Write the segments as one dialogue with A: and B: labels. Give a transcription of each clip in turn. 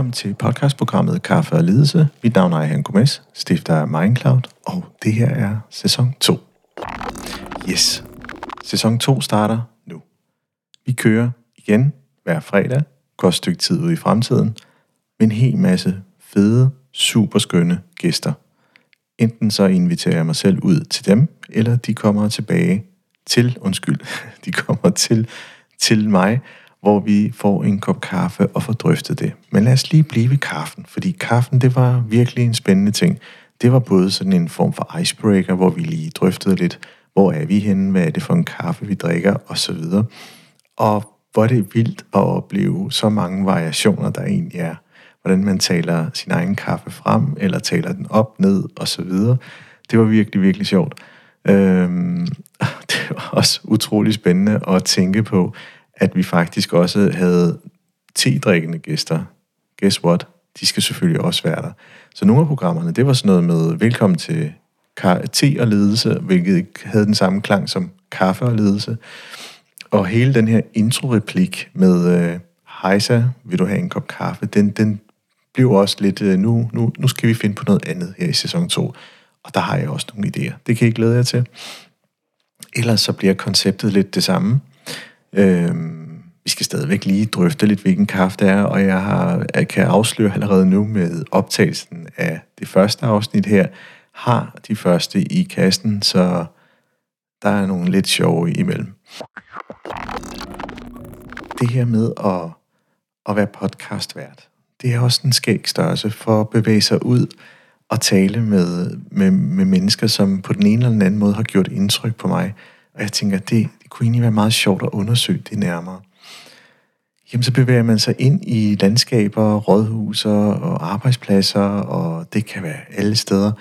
A: Velkommen til podcastprogrammet Kaffe og Ledelse. Mit navn er Ejhan Gomes, stifter af Mindcloud, og det her er sæson 2. Yes, sæson 2 starter nu. Vi kører igen hver fredag, går et stykke tid ud i fremtiden, med en hel masse fede, super skønne gæster. Enten så inviterer jeg mig selv ud til dem, eller de kommer tilbage til, undskyld, de kommer til, til mig, hvor vi får en kop kaffe og får drøftet det. Men lad os lige blive ved kaffen, fordi kaffen, det var virkelig en spændende ting. Det var både sådan en form for icebreaker, hvor vi lige drøftede lidt, hvor er vi henne, hvad er det for en kaffe, vi drikker, osv. Og hvor det er vildt at opleve så mange variationer, der egentlig er. Hvordan man taler sin egen kaffe frem, eller taler den op, ned, osv. Det var virkelig, virkelig sjovt. Øhm, det var også utrolig spændende at tænke på, at vi faktisk også havde te-drikkende gæster. Guess what? De skal selvfølgelig også være der. Så nogle af programmerne, det var sådan noget med velkommen til te og ledelse, hvilket ikke havde den samme klang som kaffe og ledelse. Og hele den her intro-replik med øh, Hejsa, vil du have en kop kaffe, den, den blev også lidt, øh, nu, nu, nu skal vi finde på noget andet her i sæson 2. Og der har jeg også nogle idéer. Det kan jeg glæde jer til. Ellers så bliver konceptet lidt det samme. Øhm, vi skal stadigvæk lige drøfte lidt, hvilken kaffe det er, og jeg, har, jeg kan afsløre allerede nu med optagelsen af det første afsnit her, har de første i kassen, så der er nogle lidt sjove imellem. Det her med at, at være podcastvært, det er også en skæg størrelse for at bevæge sig ud og tale med, med, med mennesker, som på den ene eller den anden måde har gjort indtryk på mig. Og jeg tænker, det, det kunne egentlig være meget sjovt at undersøge det nærmere. Jamen, så bevæger man sig ind i landskaber, rådhuser og arbejdspladser, og det kan være alle steder,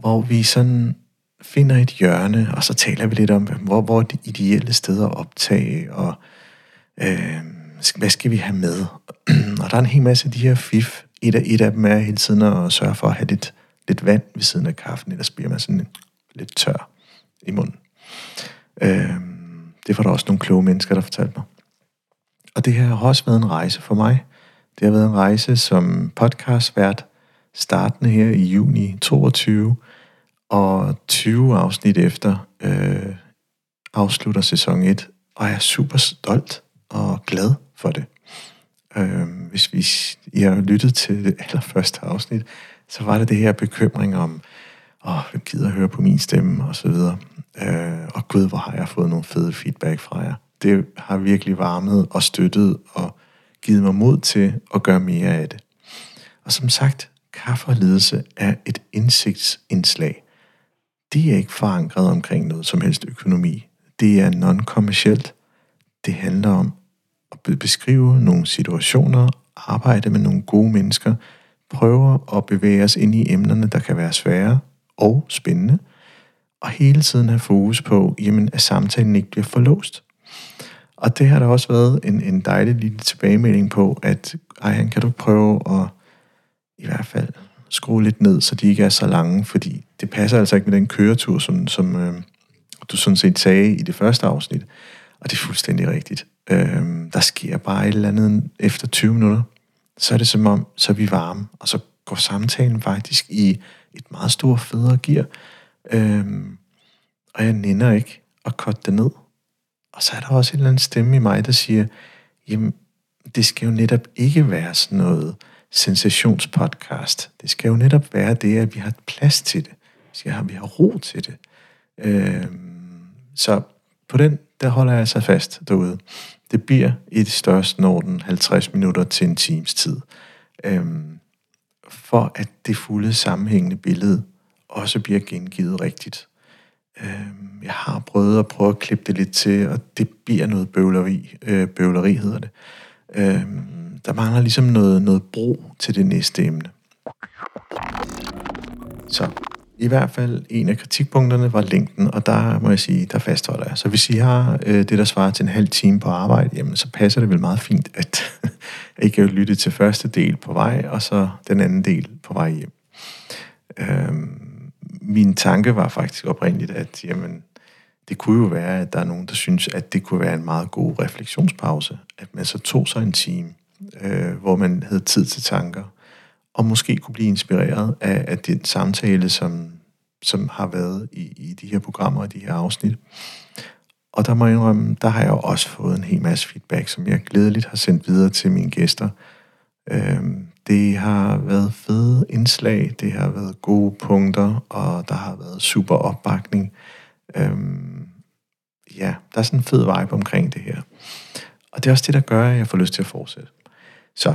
A: hvor vi sådan finder et hjørne, og så taler vi lidt om, hvor, hvor er de ideelle steder at optage, og øh, hvad skal vi have med? og der er en hel masse af de her fif. Et af, et af dem er hele tiden at sørge for at have lidt, lidt vand ved siden af kaffen, ellers bliver man sådan lidt tør i munden. Øh, det var der også nogle kloge mennesker, der fortalte mig. Og det her har også været en rejse for mig. Det har været en rejse som podcastvært, startende her i juni 22, og 20 afsnit efter øh, afslutter sæson 1, og jeg er super stolt og glad for det. Øh, hvis vi, I har lyttet til det allerførste afsnit, så var det det her bekymring om, og hvem gider at høre på min stemme, og så videre. Øh, og gud, hvor har jeg fået nogle fede feedback fra jer. Det har virkelig varmet og støttet og givet mig mod til at gøre mere af det. Og som sagt, kaffe og ledelse er et indsigtsindslag. Det er ikke forankret omkring noget som helst økonomi. Det er non-kommercielt. Det handler om at beskrive nogle situationer, arbejde med nogle gode mennesker, prøve at bevæge os ind i emnerne, der kan være svære og spændende – og hele tiden have fokus på, jamen, at samtalen ikke bliver forlåst. Og det har der også været en, en dejlig lille tilbagemelding på, at ej, kan du prøve at i hvert fald skrue lidt ned, så de ikke er så lange, fordi det passer altså ikke med den køretur, som, som øh, du sådan set sagde i det første afsnit. Og det er fuldstændig rigtigt. Øh, der sker bare et eller andet efter 20 minutter. Så er det som om, så er vi varme, og så går samtalen faktisk i et meget stort federe gear. Øhm, og jeg nænder ikke at korte det ned. Og så er der også en eller anden stemme i mig, der siger, jamen, det skal jo netop ikke være sådan noget sensationspodcast. Det skal jo netop være det, at vi har plads til det. Så jeg har, vi har ro til det. Øhm, så på den, der holder jeg sig fast derude. Det bliver i det største norden 50 minutter til en times tid. Øhm, for at det fulde sammenhængende billede også bliver gengivet rigtigt. Øh, jeg har prøvet at prøve at klippe det lidt til, og det bliver noget bøvleri. Øh, bøvleri hedder det. Øh, der mangler ligesom noget, noget bro til det næste emne. Så i hvert fald en af kritikpunkterne var længden, og der må jeg sige, der fastholder jeg. Så hvis I har øh, det, der svarer til en halv time på arbejde, jamen så passer det vel meget fint, at i kan lytte til første del på vej, og så den anden del på vej hjem. Øhm, min tanke var faktisk oprindeligt, at jamen, det kunne jo være, at der er nogen, der synes, at det kunne være en meget god refleksionspause, at man så tog sig en time øh, hvor man havde tid til tanker, og måske kunne blive inspireret af, af den samtale, som, som har været i, i de her programmer og de her afsnit. Og der må jeg indrømme, der har jeg også fået en hel masse feedback, som jeg glædeligt har sendt videre til mine gæster. Øhm, det har været fede indslag, det har været gode punkter, og der har været super opbakning. Øhm, ja, der er sådan en fed vibe omkring det her. Og det er også det, der gør, at jeg får lyst til at fortsætte. Så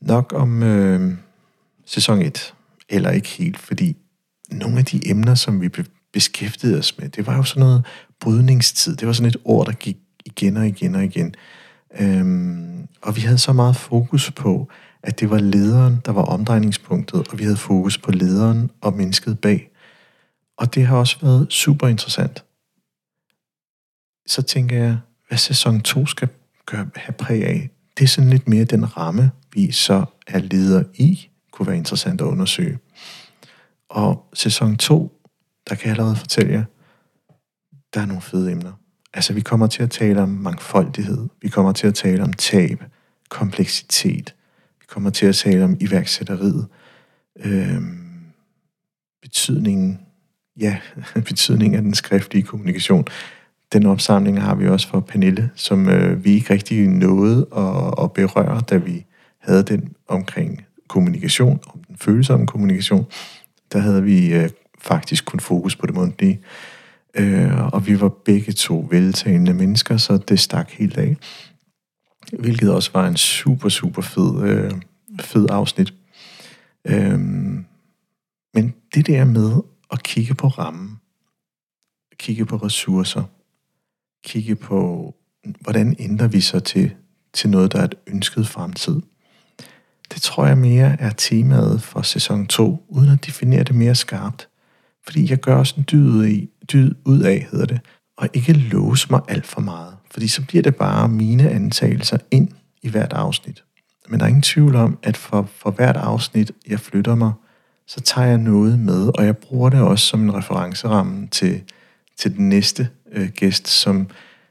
A: nok om øh, sæson 1, eller ikke helt, fordi nogle af de emner, som vi beskæftigede os med, det var jo sådan noget brydningstid. Det var sådan et ord, der gik igen og igen og igen. Øhm, og vi havde så meget fokus på, at det var lederen, der var omdrejningspunktet, og vi havde fokus på lederen og mennesket bag. Og det har også været super interessant. Så tænker jeg, hvad sæson 2 skal gøre, have præg af, det er sådan lidt mere den ramme, vi så er leder i, kunne være interessant at undersøge. Og sæson 2, der kan jeg allerede fortælle jer, der er nogle fede emner. Altså, vi kommer til at tale om mangfoldighed. Vi kommer til at tale om tab, kompleksitet. Vi kommer til at tale om iværksætteriet. Øhm, betydningen, ja, betydningen af den skriftlige kommunikation. Den opsamling har vi også for Pernille, som øh, vi ikke rigtig nåede at, at berøre, da vi havde den omkring kommunikation, om den følsomme kommunikation. Der havde vi øh, faktisk kun fokus på det mundtlige. Øh, og vi var begge to veltalende mennesker, så det stak helt af. Hvilket også var en super, super fed, øh, fed afsnit. Øh, men det der med at kigge på rammen, kigge på ressourcer, kigge på, hvordan ændrer vi så til, til noget, der er et ønsket fremtid. Det tror jeg mere er temaet for sæson 2, uden at definere det mere skarpt. Fordi jeg gør også en dyd i, dyd ud af, hedder det, og ikke låse mig alt for meget. Fordi så bliver det bare mine antagelser ind i hvert afsnit. Men der er ingen tvivl om, at for, for hvert afsnit, jeg flytter mig, så tager jeg noget med, og jeg bruger det også som en referenceramme til, til den næste øh, gæst, som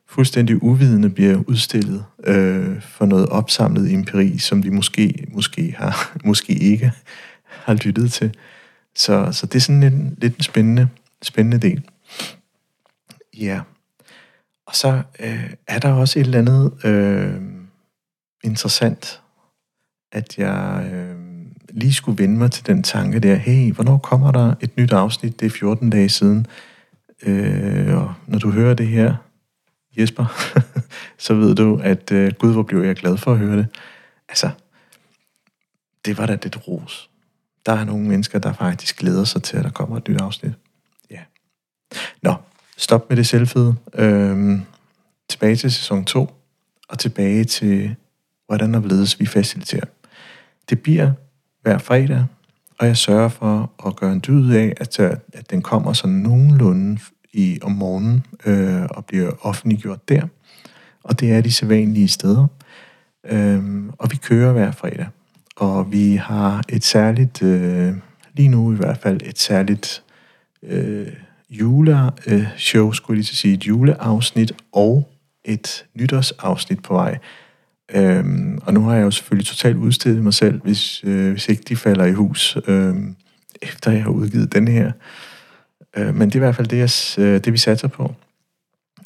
A: fuldstændig uvidende bliver udstillet øh, for noget opsamlet empiri, som de måske, måske, har, måske ikke har lyttet til. Så, så det er sådan en, lidt en spændende, spændende del. Ja. Og så øh, er der også et eller andet øh, interessant, at jeg øh, lige skulle vende mig til den tanke der, hey, hvornår kommer der et nyt afsnit? Det er 14 dage siden. Øh, og når du hører det her, Jesper, så ved du, at øh, gud, hvor blev jeg glad for at høre det. Altså, det var da lidt ros der er nogle mennesker, der faktisk glæder sig til, at der kommer et nyt afsnit. Ja. Nå, stop med det selvfede. Øhm, tilbage til sæson 2, og tilbage til, hvordan og hvorledes vi faciliterer. Det bliver hver fredag, og jeg sørger for at gøre en dyd af, at, at den kommer sådan nogenlunde i, om morgenen øh, og bliver offentliggjort der. Og det er de sædvanlige steder. Øhm, og vi kører hver fredag og vi har et særligt, øh, lige nu i hvert fald, et særligt øh, juleshow, øh, skulle jeg lige sige, et juleafsnit og et nytårsafsnit på vej. Øhm, og nu har jeg jo selvfølgelig totalt udstillet mig selv, hvis, øh, hvis ikke de falder i hus, øh, efter jeg har udgivet den her. Øh, men det er i hvert fald det, jeg, øh, det vi satser på.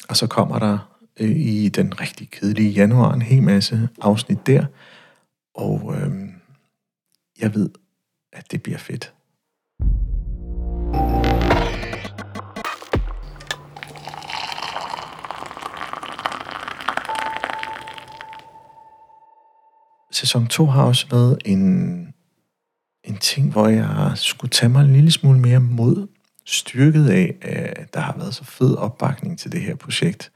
A: Og så kommer der øh, i den rigtig kedelige januar en hel masse afsnit der. Og øh, jeg ved, at det bliver fedt. Sæson 2 har også været en, en ting, hvor jeg skulle tage mig en lille smule mere mod, styrket af, at der har været så fed opbakning til det her projekt.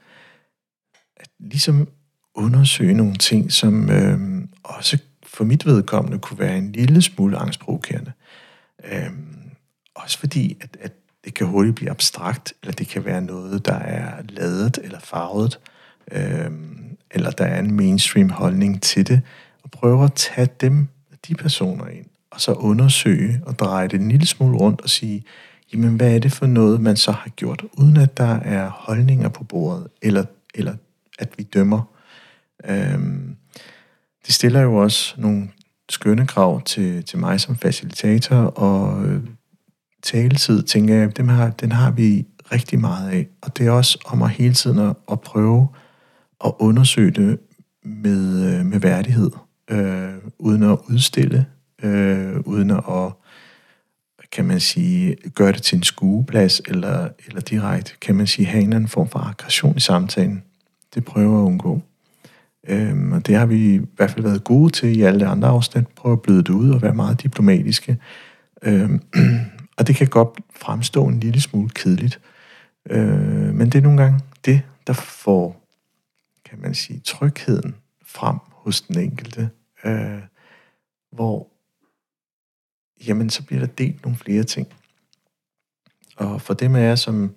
A: At ligesom undersøge nogle ting, som øh, også for mit vedkommende kunne være en lille smule angstprovokerende. Øhm, også fordi, at, at det kan hurtigt blive abstrakt, eller det kan være noget, der er ladet eller farvet, øhm, eller der er en mainstream holdning til det, og prøve at tage dem, de personer ind, og så undersøge og dreje det en lille smule rundt og sige, jamen hvad er det for noget, man så har gjort, uden at der er holdninger på bordet, eller, eller at vi dømmer. Øhm, det stiller jo også nogle skønne krav til, til mig som facilitator, og øh, taletid, tænker jeg, dem har, den har vi rigtig meget af. Og det er også om at hele tiden at, at prøve at undersøge det med, øh, med værdighed, øh, uden at udstille, øh, uden at, kan man sige, gøre det til en skueplads, eller, eller direkte, kan man sige, have en anden form for aggression i samtalen. Det prøver at undgå. Øhm, og det har vi i hvert fald været gode til i alle de andre afsnit. Prøve at bløde det ud og være meget diplomatiske. Øhm, og det kan godt fremstå en lille smule kedeligt. Øh, men det er nogle gange det, der får, kan man sige, trygheden frem hos den enkelte. Øh, hvor, jamen, så bliver der delt nogle flere ting. Og for dem af jer, som,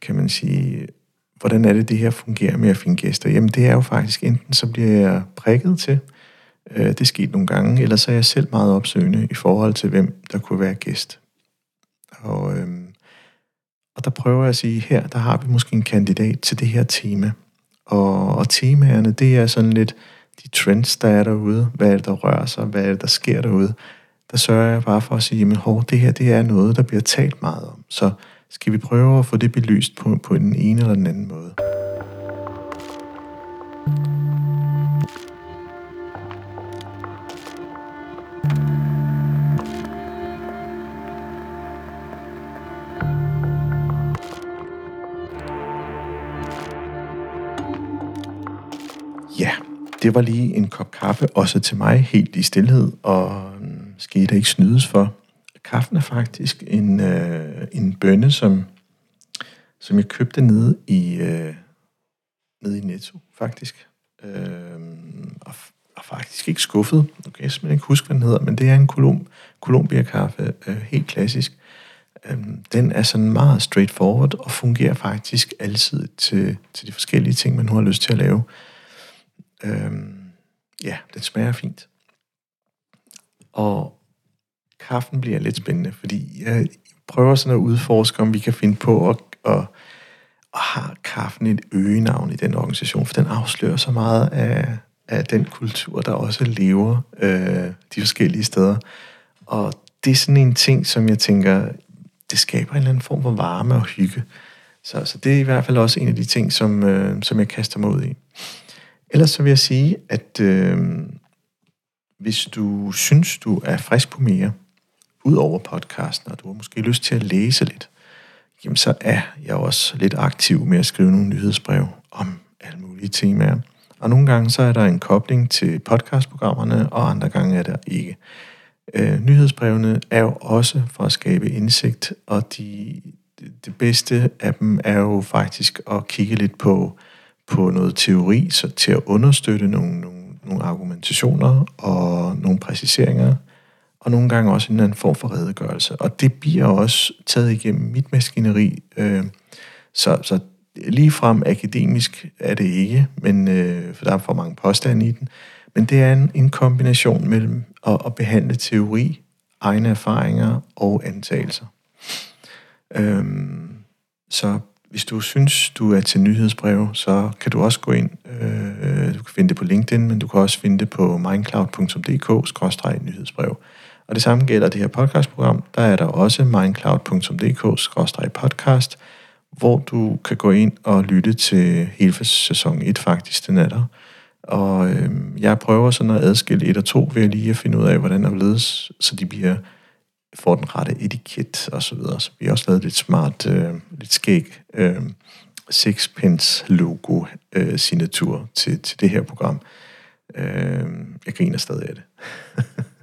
A: kan man sige, hvordan er det, det her fungerer med at finde gæster? Jamen det er jo faktisk, enten så bliver jeg prikket til, øh, det skete nogle gange, eller så er jeg selv meget opsøgende i forhold til, hvem der kunne være gæst. Og, øh, og der prøver jeg at sige, her der har vi måske en kandidat til det her tema. Og, og temaerne, det er sådan lidt de trends, der er derude. Hvad er det, der rører sig? Hvad er det, der sker derude? Der sørger jeg bare for at sige, at det her det er noget, der bliver talt meget om. Så skal vi prøve at få det belyst på, på den ene eller den anden måde. Ja, det var lige en kop kaffe, også til mig, helt i stillhed, og mm, skal ikke snydes for. Kaffen er faktisk en, øh, en bønne, som, som jeg købte nede i, øh, nede i Netto, faktisk. Øh, og, og faktisk ikke skuffet. Nu kan jeg simpelthen ikke huske, hvad den hedder, men det er en Colum, Columbia-kaffe, øh, helt klassisk. Øh, den er sådan meget straightforward og fungerer faktisk altid til, til de forskellige ting, man nu har lyst til at lave. Øh, ja, den smager fint. Og kaffen bliver lidt spændende, fordi jeg prøver sådan at udforske, om vi kan finde på at, at, at have kaffen et øgenavn i den organisation, for den afslører så meget af, af den kultur, der også lever øh, de forskellige steder. Og det er sådan en ting, som jeg tænker, det skaber en eller anden form for varme og hygge. Så, så det er i hvert fald også en af de ting, som, øh, som jeg kaster mig ud i. Ellers så vil jeg sige, at øh, hvis du synes, du er frisk på mere, ud over podcasten, og du har måske lyst til at læse lidt, jamen så er jeg også lidt aktiv med at skrive nogle nyhedsbrev om alle mulige temaer. Og nogle gange så er der en kobling til podcastprogrammerne, og andre gange er der ikke. Øh, nyhedsbrevene er jo også for at skabe indsigt, og de, det bedste af dem er jo faktisk at kigge lidt på, på noget teori, så til at understøtte nogle, nogle, nogle argumentationer og nogle præciseringer og nogle gange også en anden form for redegørelse. Og det bliver også taget igennem mit maskineri. Øh, så, så lige frem akademisk er det ikke, men, øh, for der er for mange påstande i den. Men det er en, en kombination mellem at, at behandle teori, egne erfaringer og antagelser. Øhm, så hvis du synes, du er til nyhedsbrev, så kan du også gå ind. Øh, øh, du kan finde det på LinkedIn, men du kan også finde det på mindcloud.dk-nyhedsbrev. Og det samme gælder det her podcastprogram. Der er der også mindcloud.dk-podcast, hvor du kan gå ind og lytte til hele sæson 1 faktisk, den er der. Og øh, jeg prøver sådan at adskille 1 og 2 ved lige at finde ud af, hvordan der ledes, så de bliver får den rette etiket og så videre. Så vi har også lavet lidt smart, øh, lidt skæg øh, sixpence logo øh, signatur til, til det her program. Øh, jeg griner stadig af det.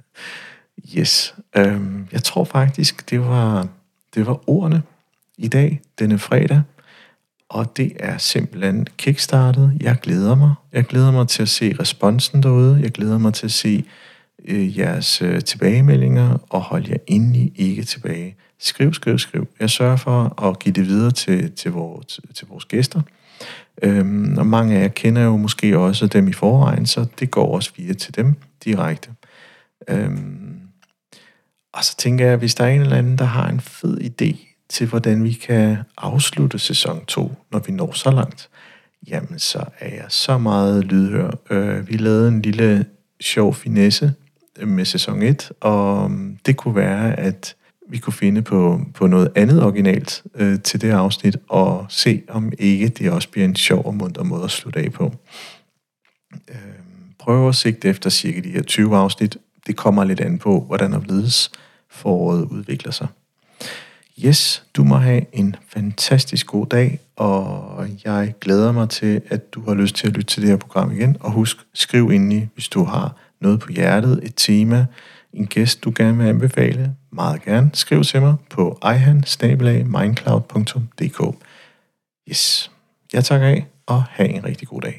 A: Yes. Øhm, jeg tror faktisk, det var, det var ordene i dag, denne fredag. Og det er simpelthen kickstartet. Jeg glæder mig. Jeg glæder mig til at se responsen derude. Jeg glæder mig til at se øh, jeres øh, tilbagemeldinger, og hold jer endelig ikke tilbage. Skriv, skriv, skriv. Jeg sørger for at give det videre til, til, vores, til, til vores gæster. Øhm, og mange af jer kender jo måske også dem i forvejen, så det går også via til dem direkte. Øhm, og så tænker jeg, hvis der er en eller anden, der har en fed idé til, hvordan vi kan afslutte sæson 2, når vi når så langt, jamen så er jeg så meget lydhør. Øh, vi lavede en lille sjov finesse med sæson 1, og mm, det kunne være, at vi kunne finde på, på noget andet originalt øh, til det afsnit, og se om ikke det også bliver en sjov og munter måde at slutte af på. Øh, prøv at sigte efter cirka de her 20 afsnit. Det kommer lidt an på, hvordan ledes foråret udvikler sig. Yes, du må have en fantastisk god dag, og jeg glæder mig til, at du har lyst til at lytte til det her program igen. Og husk, skriv i, hvis du har noget på hjertet, et tema, en gæst, du gerne vil anbefale. Meget gerne. Skriv til mig på ihan Yes. Jeg takker af, og have en rigtig god dag.